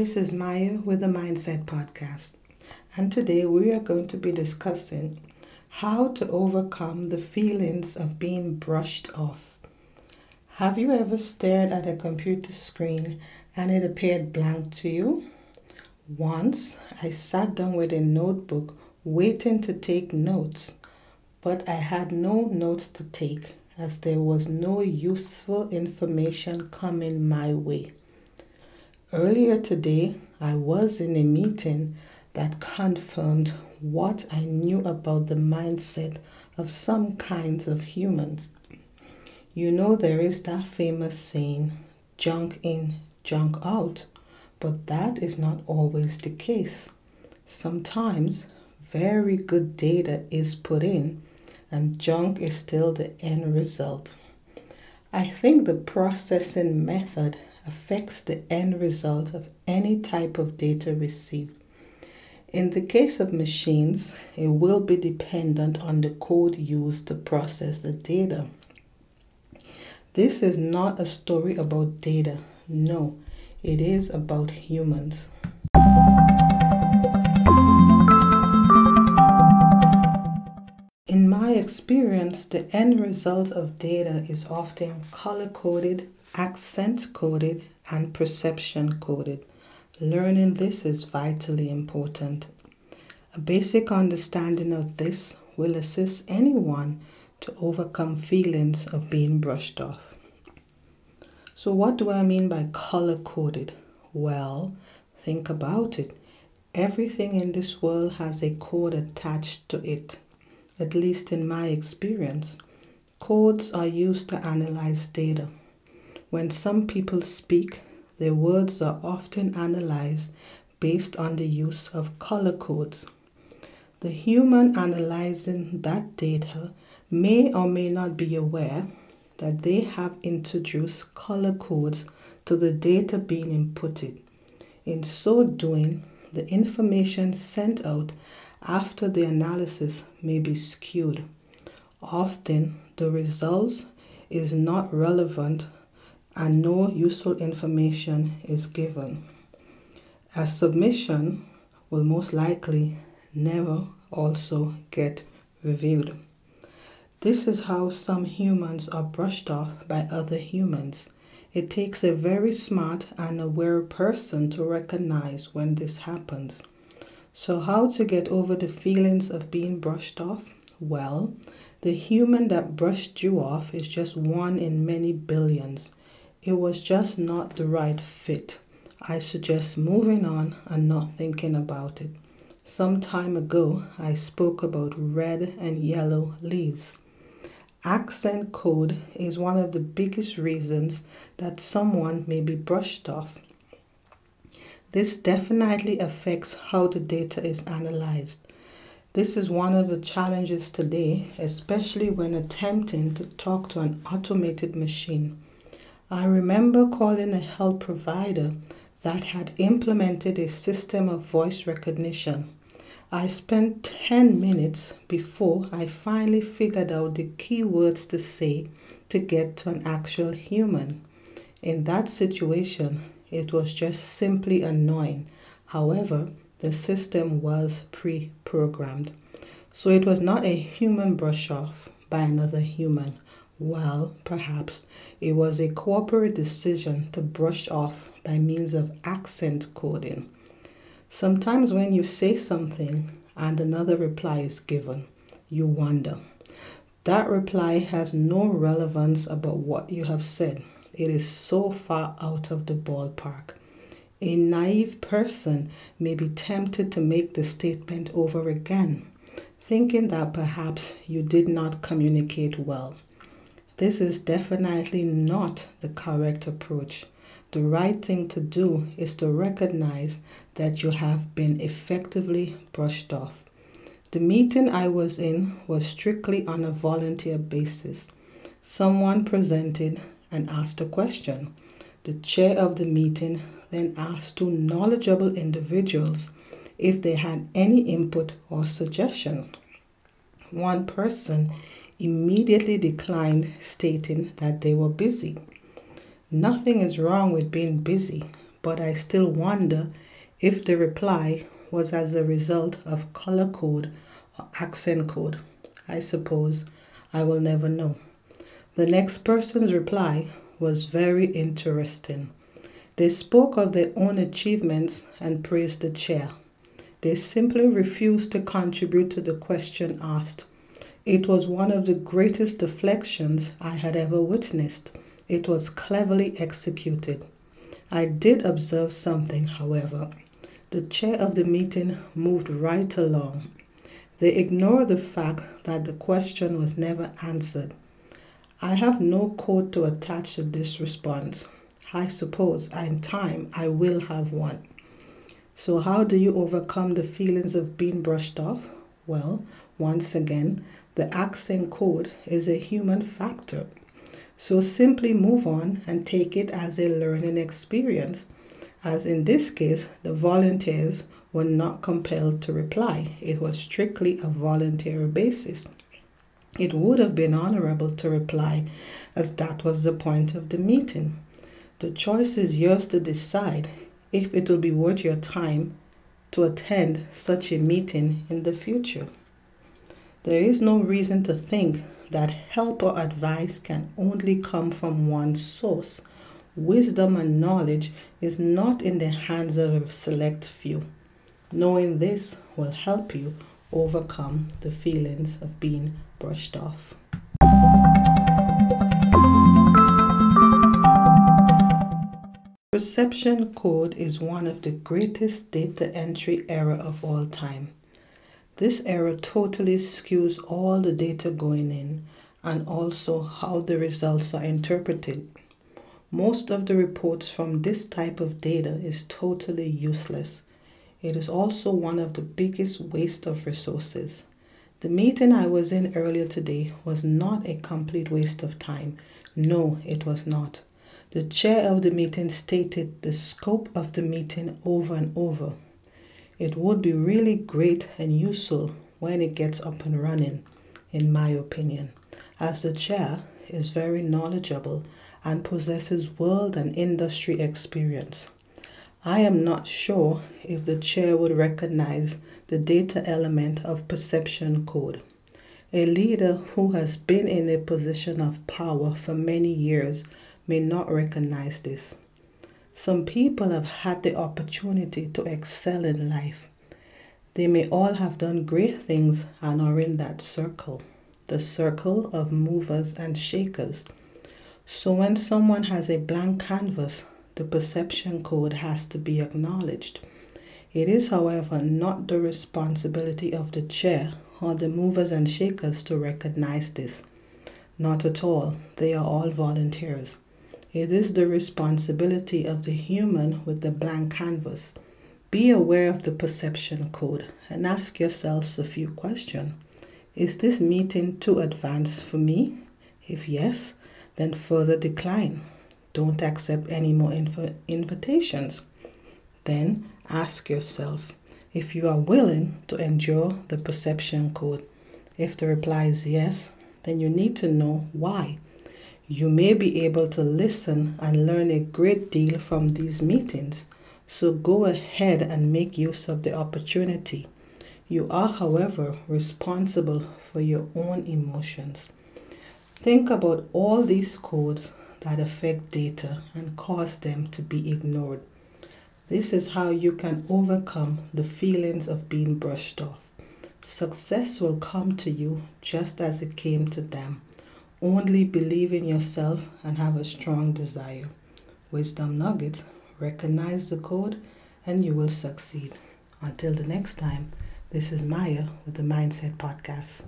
This is Maya with the Mindset Podcast, and today we are going to be discussing how to overcome the feelings of being brushed off. Have you ever stared at a computer screen and it appeared blank to you? Once I sat down with a notebook waiting to take notes, but I had no notes to take as there was no useful information coming my way. Earlier today, I was in a meeting that confirmed what I knew about the mindset of some kinds of humans. You know, there is that famous saying, junk in, junk out, but that is not always the case. Sometimes very good data is put in, and junk is still the end result. I think the processing method affects the end result of any type of data received. In the case of machines, it will be dependent on the code used to process the data. This is not a story about data, no, it is about humans. In my experience, the end result of data is often color coded accent coded and perception coded. Learning this is vitally important. A basic understanding of this will assist anyone to overcome feelings of being brushed off. So, what do I mean by color coded? Well, think about it. Everything in this world has a code attached to it, at least in my experience. Codes are used to analyze data. When some people speak, their words are often analyzed based on the use of color codes. The human analyzing that data may or may not be aware that they have introduced color codes to the data being inputted. In so doing, the information sent out after the analysis may be skewed. Often, the results is not relevant and no useful information is given. A submission will most likely never also get reviewed. This is how some humans are brushed off by other humans. It takes a very smart and aware person to recognize when this happens. So, how to get over the feelings of being brushed off? Well, the human that brushed you off is just one in many billions. It was just not the right fit. I suggest moving on and not thinking about it. Some time ago, I spoke about red and yellow leaves. Accent code is one of the biggest reasons that someone may be brushed off. This definitely affects how the data is analyzed. This is one of the challenges today, especially when attempting to talk to an automated machine. I remember calling a health provider that had implemented a system of voice recognition. I spent 10 minutes before I finally figured out the key words to say to get to an actual human. In that situation, it was just simply annoying. However, the system was pre programmed. So it was not a human brush off by another human. Well, perhaps it was a corporate decision to brush off by means of accent coding. Sometimes when you say something and another reply is given, you wonder. That reply has no relevance about what you have said. It is so far out of the ballpark. A naive person may be tempted to make the statement over again, thinking that perhaps you did not communicate well. This is definitely not the correct approach. The right thing to do is to recognize that you have been effectively brushed off. The meeting I was in was strictly on a volunteer basis. Someone presented and asked a question. The chair of the meeting then asked two knowledgeable individuals if they had any input or suggestion. One person immediately declined, stating that they were busy. Nothing is wrong with being busy, but I still wonder if the reply was as a result of color code or accent code. I suppose I will never know. The next person's reply was very interesting. They spoke of their own achievements and praised the chair. They simply refused to contribute to the question asked. It was one of the greatest deflections I had ever witnessed. It was cleverly executed. I did observe something, however. The chair of the meeting moved right along. They ignored the fact that the question was never answered. I have no code to attach to this response. I suppose in time I will have one. So, how do you overcome the feelings of being brushed off? Well, once again, the accent code is a human factor. So, simply move on and take it as a learning experience as in this case, the volunteers were not compelled to reply. It was strictly a voluntary basis. It would have been honorable to reply, as that was the point of the meeting. The choice is yours to decide if it will be worth your time to attend such a meeting in the future. There is no reason to think that help or advice can only come from one source wisdom and knowledge is not in the hands of a select few. Knowing this will help you overcome the feelings of being brushed off. Perception code is one of the greatest data entry error of all time. This error totally skews all the data going in and also how the results are interpreted. Most of the reports from this type of data is totally useless. It is also one of the biggest waste of resources. The meeting I was in earlier today was not a complete waste of time. No, it was not. The chair of the meeting stated the scope of the meeting over and over. It would be really great and useful when it gets up and running, in my opinion, as the chair is very knowledgeable and possesses world and industry experience. I am not sure if the chair would recognize the data element of perception code. A leader who has been in a position of power for many years may not recognize this. Some people have had the opportunity to excel in life. They may all have done great things and are in that circle, the circle of movers and shakers so when someone has a blank canvas, the perception code has to be acknowledged. It is, however, not the responsibility of the chair or the movers and shakers to recognize this. Not at all. They are all volunteers. It is the responsibility of the human with the blank canvas. Be aware of the perception code and ask yourselves a few questions. Is this meeting too advanced for me? If yes, then further decline. Don't accept any more inv- invitations. Then ask yourself if you are willing to endure the perception code. If the reply is yes, then you need to know why. You may be able to listen and learn a great deal from these meetings, so go ahead and make use of the opportunity. You are, however, responsible for your own emotions. Think about all these codes that affect data and cause them to be ignored. This is how you can overcome the feelings of being brushed off. Success will come to you just as it came to them. Only believe in yourself and have a strong desire. Wisdom Nuggets recognize the code and you will succeed. Until the next time, this is Maya with the Mindset Podcast.